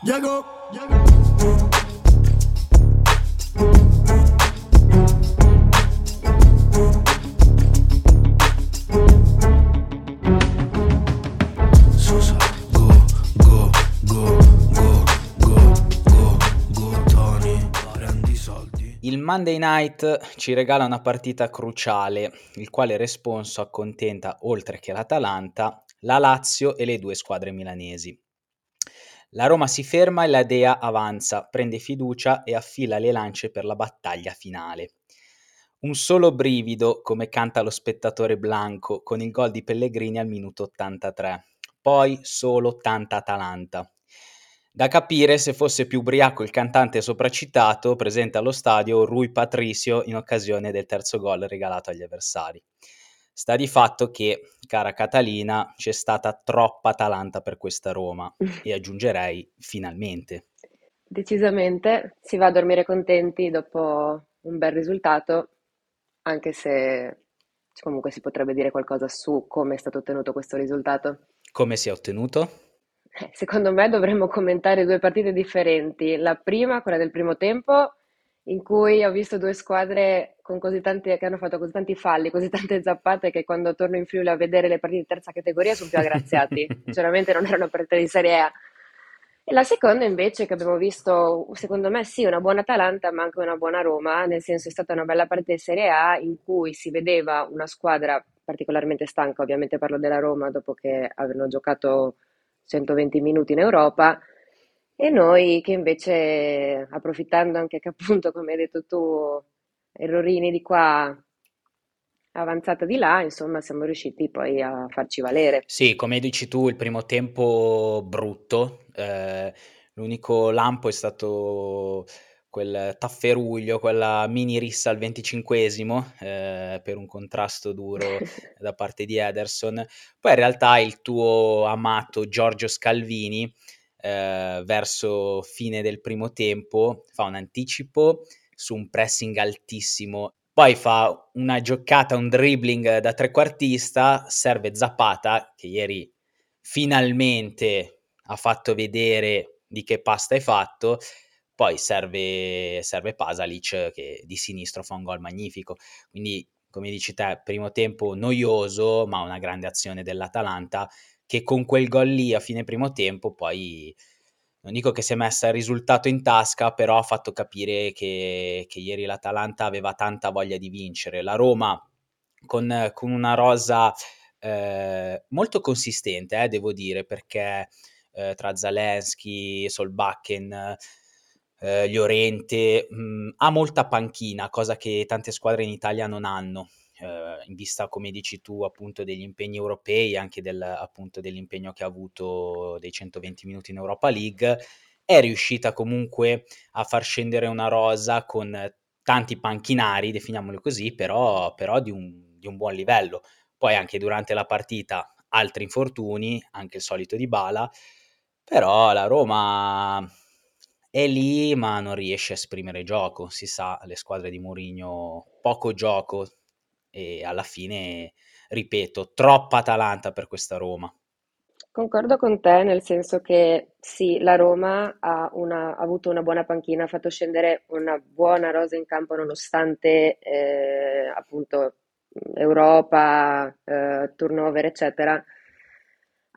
Llegó, llegó. Il Monday Night ci regala una partita cruciale, il quale responso accontenta, oltre che l'Atalanta, la Lazio e le due squadre milanesi. La Roma si ferma e la Dea avanza, prende fiducia e affila le lance per la battaglia finale. Un solo brivido, come canta lo spettatore Blanco, con il gol di Pellegrini al minuto 83. Poi solo tanta Atalanta. Da capire se fosse più ubriaco il cantante sopracitato presente allo stadio Rui Patricio in occasione del terzo gol regalato agli avversari. Sta di fatto che, cara Catalina, c'è stata troppa Atalanta per questa Roma e aggiungerei finalmente. Decisamente si va a dormire contenti dopo un bel risultato, anche se comunque si potrebbe dire qualcosa su come è stato ottenuto questo risultato. Come si è ottenuto? Eh, Secondo me dovremmo commentare due partite differenti. La prima, quella del primo tempo, in cui ho visto due squadre con così tanti, che hanno fatto così tanti falli, così tante zappate, che quando torno in Friuli a vedere le partite di terza categoria sono più aggraziati. Sinceramente non erano partite di Serie A. E la seconda invece che abbiamo visto, secondo me sì, una buona Atalanta, ma anche una buona Roma, nel senso è stata una bella partita di Serie A in cui si vedeva una squadra particolarmente stanca, ovviamente parlo della Roma dopo che avevano giocato 120 minuti in Europa, e noi che invece, approfittando anche che appunto, come hai detto tu, errorini di qua, avanzata di là, insomma, siamo riusciti poi a farci valere. Sì, come dici tu, il primo tempo brutto, eh, l'unico lampo è stato quel tafferuglio, quella mini rissa al venticinquesimo eh, per un contrasto duro da parte di Ederson. Poi in realtà il tuo amato Giorgio Scalvini eh, verso fine del primo tempo fa un anticipo su un pressing altissimo poi fa una giocata, un dribbling da trequartista, serve Zapata, che ieri finalmente ha fatto vedere di che pasta è fatto, poi serve, serve Pasalic che di sinistro fa un gol magnifico. Quindi, come dici te, primo tempo noioso, ma una grande azione dell'Atalanta che con quel gol lì a fine primo tempo poi non dico che si è messa il risultato in tasca, però ha fatto capire che, che ieri l'Atalanta aveva tanta voglia di vincere. La Roma con, con una rosa eh, molto consistente, eh, devo dire, perché eh, tra Zaleschi, Solbakken, eh, Llorente mh, ha molta panchina, cosa che tante squadre in Italia non hanno. Eh, in vista, come dici tu, appunto degli impegni europei, anche del, appunto dell'impegno che ha avuto dei 120 minuti in Europa League, è riuscita comunque a far scendere una rosa con tanti panchinari, definiamoli così, però, però di, un, di un buon livello. Poi anche durante la partita altri infortuni, anche il solito di Bala, però la Roma è lì ma non riesce a esprimere gioco, si sa, le squadre di Mourinho poco gioco e alla fine, ripeto, troppa Atalanta per questa Roma. Concordo con te, nel senso che sì, la Roma ha, una- ha avuto una buona panchina, ha fatto scendere una buona rosa in campo nonostante eh, appunto Europa, eh, turnover, eccetera.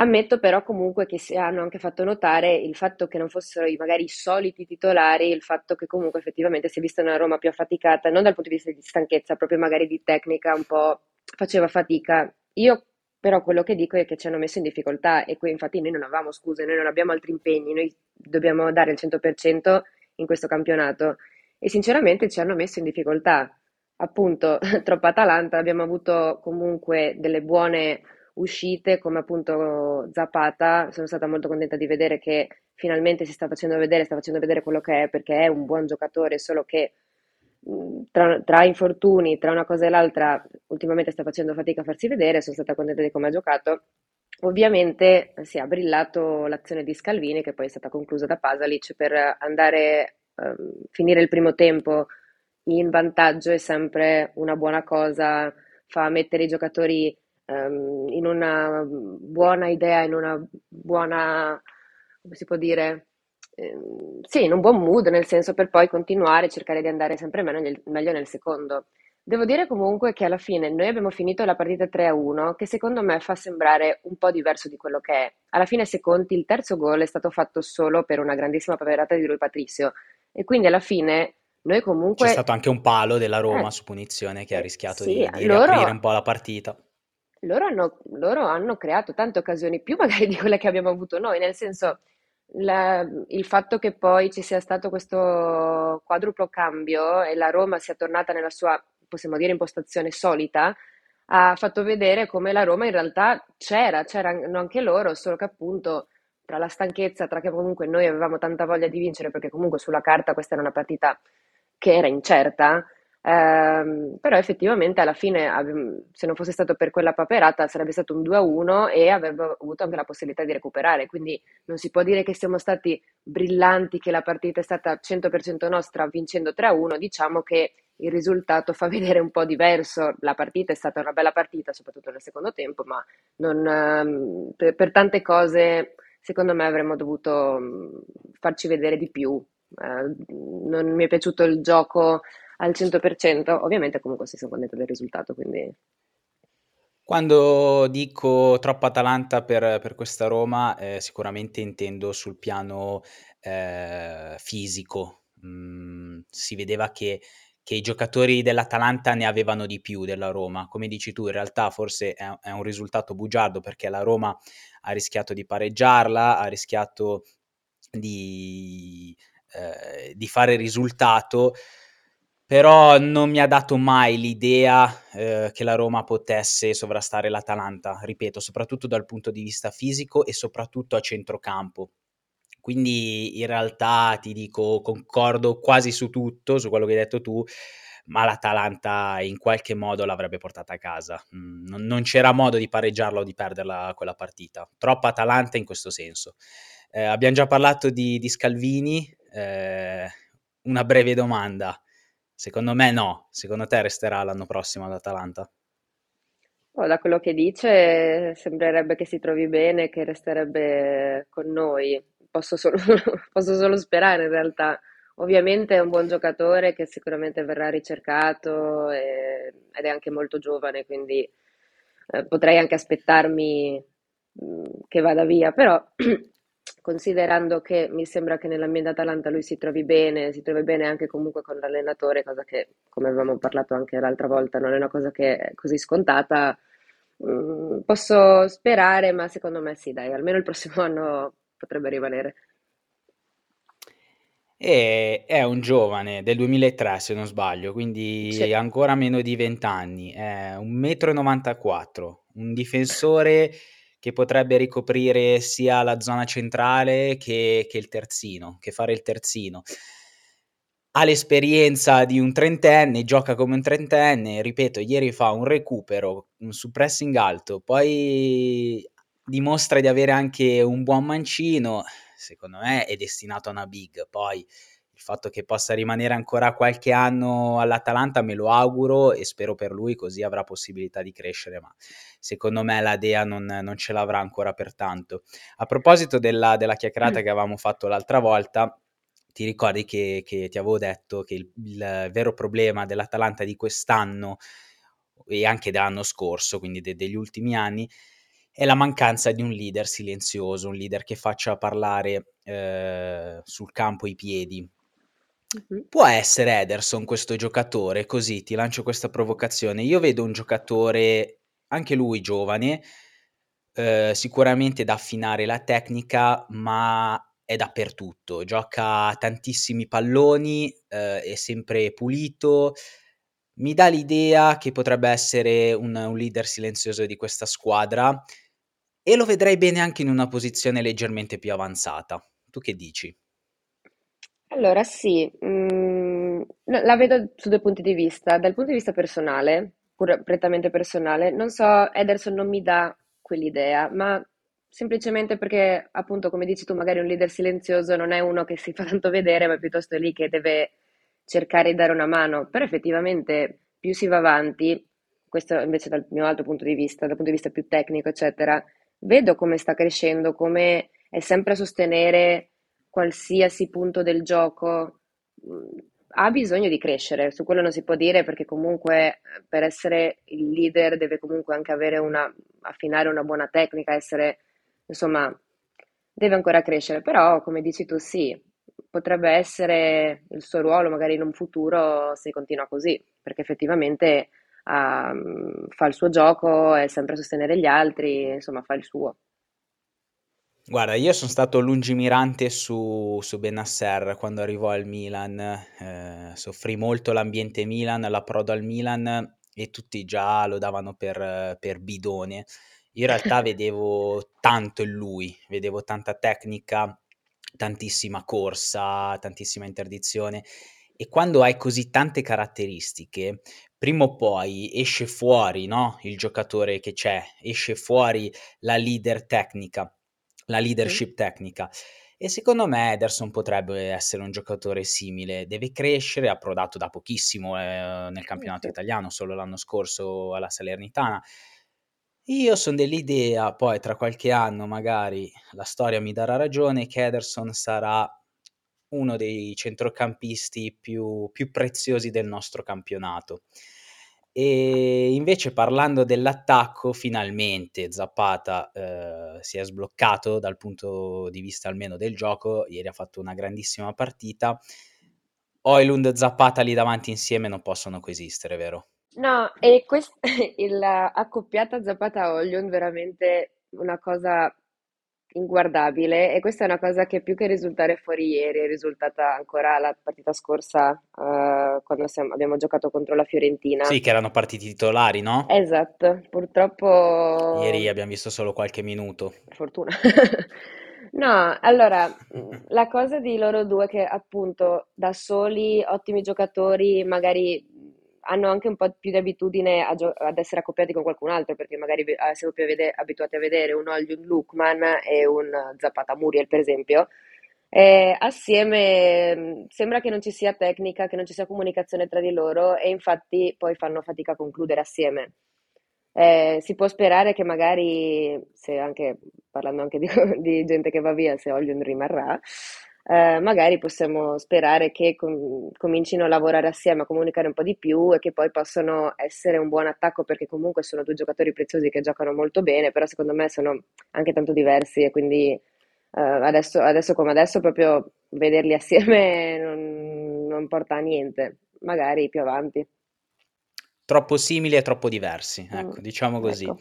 Ammetto però comunque che si hanno anche fatto notare il fatto che non fossero i- magari i soliti titolari, il fatto che comunque effettivamente si è vista una Roma più affaticata, non dal punto di vista di stanchezza, proprio magari di tecnica, un po' faceva fatica. Io però quello che dico è che ci hanno messo in difficoltà e qui infatti noi non avevamo scuse, noi non abbiamo altri impegni, noi dobbiamo dare il 100% in questo campionato e sinceramente ci hanno messo in difficoltà. Appunto, troppa Atalanta, abbiamo avuto comunque delle buone uscite come appunto Zapata, sono stata molto contenta di vedere che finalmente si sta facendo vedere, sta facendo vedere quello che è perché è un buon giocatore, solo che mh, tra, tra infortuni, tra una cosa e l'altra, ultimamente sta facendo fatica a farsi vedere, sono stata contenta di come ha giocato. Ovviamente si è brillato l'azione di Scalvini che poi è stata conclusa da Pasalic per andare a finire il primo tempo in vantaggio è sempre una buona cosa, fa mettere i giocatori ehm, in una buona idea, in una buona, come si può dire, ehm, sì, in un buon mood, nel senso per poi continuare e cercare di andare sempre meglio nel, meglio nel secondo. Devo dire comunque che alla fine noi abbiamo finito la partita 3-1, che secondo me fa sembrare un po' diverso di quello che è. Alla fine, se conti, il terzo gol è stato fatto solo per una grandissima paperata di Rui Patricio. E quindi alla fine noi comunque... C'è stato anche un palo della Roma Eh, su punizione che ha eh, rischiato sì, di, di riaprire un loro, po' la partita. Loro hanno, loro hanno creato tante occasioni, più magari di quelle che abbiamo avuto noi, nel senso la- il fatto che poi ci sia stato questo quadruplo cambio e la Roma sia tornata nella sua, possiamo dire, impostazione solita, ha fatto vedere come la Roma in realtà c'era, c'erano anche loro, solo che appunto tra la stanchezza, tra che comunque noi avevamo tanta voglia di vincere, perché comunque sulla carta questa era una partita che era incerta, ehm, però effettivamente alla fine, se non fosse stato per quella paperata, sarebbe stato un 2-1 e avrebbe avuto anche la possibilità di recuperare. Quindi non si può dire che siamo stati brillanti, che la partita è stata 100% nostra vincendo 3-1, diciamo che il risultato fa vedere un po' diverso. La partita è stata una bella partita, soprattutto nel secondo tempo, ma non, ehm, per, per tante cose, secondo me, avremmo dovuto farci vedere di più. Eh, non mi è piaciuto il gioco al 100%, ovviamente comunque si sono contento del risultato, quindi Quando dico troppa Atalanta per, per questa Roma, eh, sicuramente intendo sul piano eh, fisico. Mm, si vedeva che, che i giocatori dell'Atalanta ne avevano di più della Roma. Come dici tu, in realtà forse è, è un risultato bugiardo perché la Roma ha rischiato di pareggiarla, ha rischiato di, eh, di fare risultato, però non mi ha dato mai l'idea eh, che la Roma potesse sovrastare l'Atalanta, ripeto, soprattutto dal punto di vista fisico e soprattutto a centrocampo. Quindi in realtà ti dico, concordo quasi su tutto, su quello che hai detto tu, ma l'Atalanta in qualche modo l'avrebbe portata a casa. Mm, Non, non c'era modo di pareggiarla o di perderla quella partita. Troppa Atalanta in questo senso. Eh, abbiamo già parlato di, di Scalvini, eh, una breve domanda. Secondo me no, secondo te resterà l'anno prossimo all'Atalanta? oh, da quello che dice sembrerebbe che si trovi bene, che resterebbe con noi. Posso solo, posso solo sperare in realtà. Ovviamente è un buon giocatore che sicuramente verrà ricercato e- ed è anche molto giovane, quindi eh, potrei anche aspettarmi mh, che vada via, però considerando che mi sembra che nell'ambiente Atalanta lui si trovi bene, si trovi bene anche comunque con l'allenatore, cosa che, come avevamo parlato anche l'altra volta, non è una cosa che è così scontata, mh, posso sperare, ma secondo me sì, dai, almeno il prossimo anno potrebbe rimanere. E è un giovane del 2003, se non sbaglio, quindi Sì. ancora meno di 20 anni. È 1,94 m, un difensore che potrebbe ricoprire sia la zona centrale che, che il terzino, che fare il terzino. Ha l'esperienza di un trentenne, gioca come un trentenne, ripeto, ieri fa un recupero un- pressing alto, poi dimostra di avere anche un buon mancino, secondo me è destinato a una big. Poi fatto che possa rimanere ancora qualche anno all'Atalanta me lo auguro e spero per lui così avrà possibilità di crescere, ma secondo me la Dea non, non ce l'avrà ancora per tanto. A proposito della, della chiacchierata che avevamo fatto l'altra volta, ti ricordi che, che ti avevo detto che il, il vero problema dell'Atalanta di quest'anno e anche dell'anno scorso, quindi de- degli ultimi anni, è la mancanza di un leader silenzioso, un leader che faccia parlare eh, sul campo i piedi. Mhm. Può essere Ederson questo giocatore? Così ti lancio questa provocazione. Io vedo un giocatore, anche lui giovane, eh, sicuramente da affinare la tecnica, ma è dappertutto. Gioca tantissimi palloni, eh, è sempre pulito. Mi dà l'idea che potrebbe essere un, un leader silenzioso di questa squadra e lo vedrei bene anche in una posizione leggermente più avanzata. Tu che dici? Allora, sì, mm, no, la vedo su due punti di vista. Dal punto di vista personale, pure prettamente personale, non so, Ederson non mi dà quell'idea, ma semplicemente perché, appunto, come dici tu, magari un leader silenzioso non è uno che si fa tanto vedere, ma piuttosto è lì che deve cercare di dare una mano. Però effettivamente, più si va avanti, questo invece dal mio altro punto di vista, dal punto di vista più tecnico, eccetera, vedo come sta crescendo, come è sempre a sostenere qualsiasi punto del gioco mh, ha bisogno di crescere, su quello non si può dire perché comunque eh, per essere il leader deve comunque anche avere una, affinare una buona tecnica, essere, insomma, deve ancora crescere, però come dici tu sì, potrebbe essere il suo ruolo magari in un futuro se continua così, perché effettivamente uh, fa il suo gioco, è sempre a sostenere gli altri, insomma fa il suo. Guarda, io sono stato lungimirante su, su Benasser quando arrivò al Milan, eh, soffrì molto l'ambiente Milan, l'approdo al Milan e tutti già lo davano per, per bidone. Io in realtà vedevo tanto in lui, vedevo tanta tecnica, tantissima corsa, tantissima interdizione e quando hai così tante caratteristiche, prima o poi esce fuori, no, il giocatore che c'è, esce fuori la leader tecnica la leadership tecnica. E secondo me Ederson potrebbe essere un giocatore simile, deve crescere, ha approdato da pochissimo eh, nel campionato sì. italiano, solo l'anno scorso alla Salernitana. Io sono dell'idea, poi tra qualche anno magari la storia mi darà ragione, che Ederson sarà uno dei centrocampisti più, più preziosi del nostro campionato. E invece parlando dell'attacco, finalmente Zapata eh, si è sbloccato dal punto di vista almeno del gioco, ieri ha fatto una grandissima partita. Oilund e Zapata lì davanti insieme non possono coesistere, vero? No, e questa, accoppiata Zapata-Oilund veramente una cosa inguardabile e questa è una cosa che più che risultare fuori ieri è risultata ancora la partita scorsa uh, quando siamo, abbiamo giocato contro la Fiorentina. Sì, che erano partiti titolari, no? Esatto, purtroppo... Ieri abbiamo visto solo qualche minuto. Per fortuna. no, allora, la cosa di loro due che appunto da soli, ottimi giocatori, magari hanno anche un po' più di abitudine gio- ad essere accoppiati con qualcun altro, perché magari eh, siamo più vede- abituati a vedere un Oljun Lukman e un Zapata Muriel, per esempio. E assieme mm, sembra che non ci sia tecnica, che non ci sia comunicazione tra di loro e infatti poi fanno fatica a concludere assieme. Eh, si può sperare che magari, se anche parlando anche di, di gente che va via, se Oljun rimarrà, eh, magari possiamo sperare che com- comincino a lavorare assieme, a comunicare un po' di più e che poi possano essere un buon attacco perché comunque sono due giocatori preziosi che giocano molto bene, però secondo me sono anche tanto diversi e quindi eh, adesso, adesso, come adesso proprio vederli assieme non, non porta a niente, magari più avanti. Troppo simili e troppo diversi, ecco, mm, diciamo così. Ecco.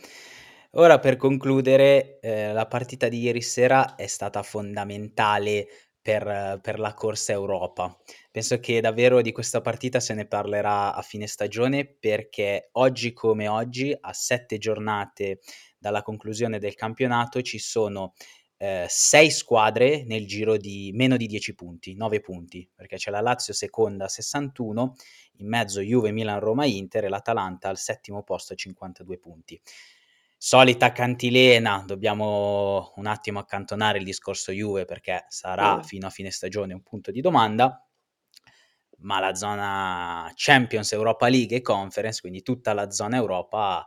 Ora per concludere, eh, la partita di ieri sera è stata fondamentale per, per, la corsa Europa. Penso che davvero di questa partita se ne parlerà a fine stagione perché oggi come oggi, a sette giornate dalla conclusione del campionato, ci sono eh, sei squadre nel giro di meno di 10 punti, 9 punti, perché c'è la Lazio seconda a 61, in mezzo Juve, Milan, Roma, Inter e l'Atalanta al settimo posto a 52 punti. Solita cantilena, dobbiamo un attimo accantonare il discorso Juve perché sarà fino a fine stagione un punto di domanda, ma la zona Champions, Europa League e Conference, quindi tutta la zona Europa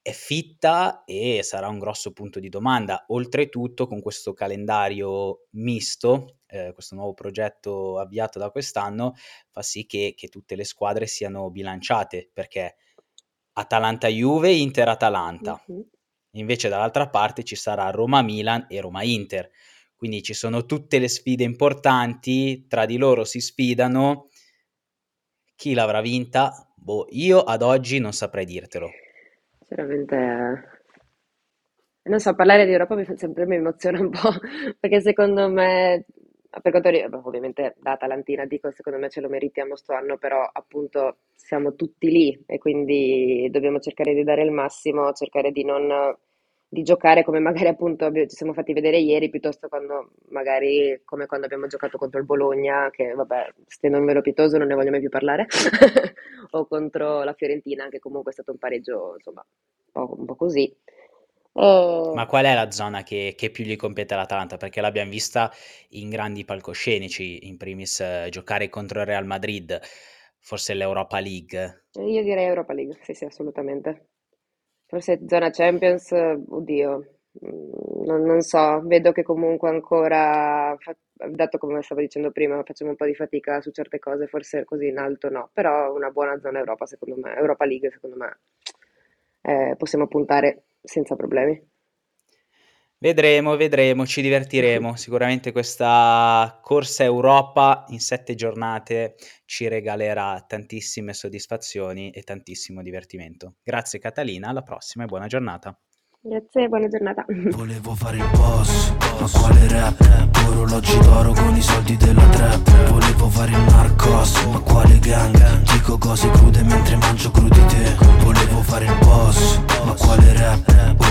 è fitta e sarà un grosso punto di domanda. Oltretutto con questo calendario misto, eh, questo nuovo progetto avviato da quest'anno, fa sì che, che tutte le squadre siano bilanciate perché Atalanta-Juve, Inter-Atalanta. Uh-huh. Invece dall'altra parte ci sarà Roma-Milan e Roma-Inter. Quindi ci sono tutte le sfide importanti, tra di loro si sfidano. Chi l'avrà vinta? Boh, io ad oggi non saprei dirtelo. Veramente... Eh, non so, parlare di Europa mi, sempre mi emoziona un po', perché secondo me per quanto riguarda, ovviamente da Atalantina dico, secondo me ce lo meritiamo sto anno, però appunto siamo tutti lì e quindi dobbiamo cercare di dare il massimo, cercare di non di giocare come magari appunto ci siamo fatti vedere ieri, piuttosto quando magari come quando abbiamo giocato contro il Bologna, che vabbè, stendo un velo pietoso, non ne voglio mai più parlare, o contro la Fiorentina, che comunque è stato un pareggio, insomma, un po', un po così. Oh. Ma qual è la zona che, che, più gli compete all'Atalanta? Perché l'abbiamo vista in grandi palcoscenici, in primis eh, giocare contro il Real Madrid, forse l'Europa League. Io direi Europa League, sì sì, assolutamente. Forse zona Champions, oddio, mm, non, non so, vedo che comunque ancora, dato come stavo dicendo prima, facciamo un po' di fatica su certe cose, forse così in alto no, però una buona zona Europa secondo me, Europa League secondo me eh, possiamo puntare senza problemi. Vedremo, vedremo, ci divertiremo. Sicuramente questa corsa Europa in sette giornate ci regalerà tantissime soddisfazioni e tantissimo divertimento. Grazie Catalina, alla prossima e buona giornata. Grazie, buona giornata. Volevo fare il boss, ma quale rap? Orologi d'oro con i soldi della trap Volevo fare il narcos, ma quale gang? Dico cose crude mentre mangio crudité Volevo fare il boss, ma quale rap?